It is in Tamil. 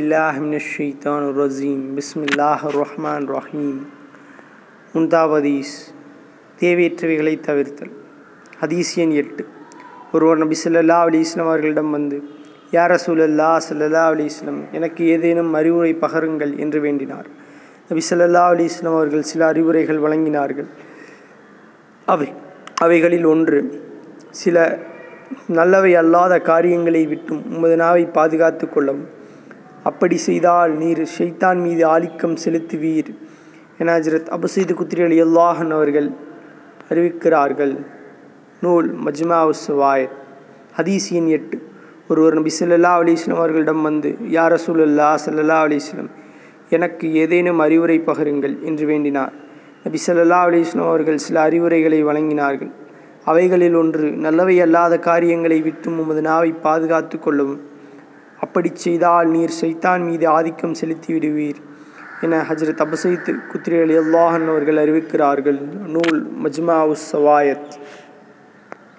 அல்லாஹிமின்ஷீத்தானுரஜீம் பிஸ்மில்லாஹ் ரஹ்மான் ரஹீம் முந்தாவதீஸ் தேவையற்றவைகளை தவிர்த்தல். ஹதீஸ் எட்டு. ஒருவர் நபி சொல்லல்லா அலி இஸ்லாம் அவர்களிடம் வந்து யார் ரசூலல்லா சல்லல்லா அலி இஸ்லம் எனக்கு ஏதேனும் அறிவுரை பகருங்கள் என்று வேண்டினார். நபி சொல்லல்லா அலி இஸ்லாம் அவர்கள் சில அறிவுரைகள் வழங்கினார்கள். அவை அவைகளில் ஒன்று சில நல்லவை அல்லாத காரியங்களை விட்டும் உமது நாவை பாதுகாத்து கொள்ளவும். அப்படி செய்தால் நீர் ஷைத்தான் மீது ஆதிக்கம் செலுத்துவீர். என ஹஜரத் அபுசைது குத்ரி அலி அல்லாஹன் அவர்கள் அறிவிக்கிறார்கள். நூல் மஜ்மா உஸ்வாயத் ஹதீஸ் எண் எட்டு. ஒருவர் நபி ஸல்லல்லா அலிஸ்லாம் அவர்களிடம் வந்து யார் ரசூலல்லா ஸல்லல்லா அலிஸ்லம் எனக்கு ஏதேனும் அறிவுரை பகருங்கள் என்று வேண்டினார். நபி ஸல்லல்லா அலிஸ்லாம் அவர்கள் சில அறிவுரைகளை வழங்கினார்கள். அவைகளில் ஒன்று நல்லவை அல்லாத காரியங்களை விட்டும் உமது நாவை பாதுகாத்து கொள்ளவும். அப்படி செய்தால் நீர் சைத்தான் மீது ஆதிக்கம் செலுத்தி விடுவீர் என ஹஜரத் அபசைத் குத்ரி அலி அல்லாஹன் அவர்கள் அறிவிக்கிறார்கள். நூல் மஜ்மா உஸ் சவாயத்